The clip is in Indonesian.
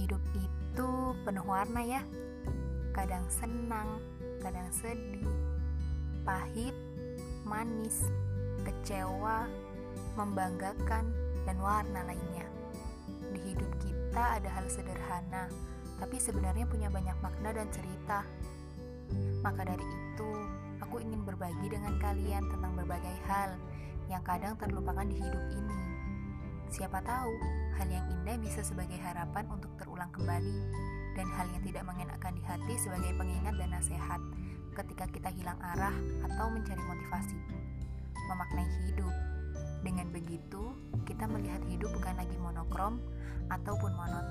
Hidup itu penuh warna ya. Kadang senang, kadang sedih, pahit, manis, kecewa, membanggakan, dan warna lainnya. Di hidup kita ada hal sederhana, tapi sebenarnya punya banyak makna dan cerita. Maka dari itu, aku ingin berbagi dengan kalian tentang berbagai hal yang kadang terlupakan di hidup ini. Siapa tahu, hal yang indah bisa sebagai harapan untuk terulang kembali, dan hal yang tidak mengenakan di hati sebagai pengingat dan nasihat ketika kita hilang arah atau mencari motivasi. Memaknai hidup. Dengan begitu, kita melihat hidup bukan lagi monokrom ataupun monoton.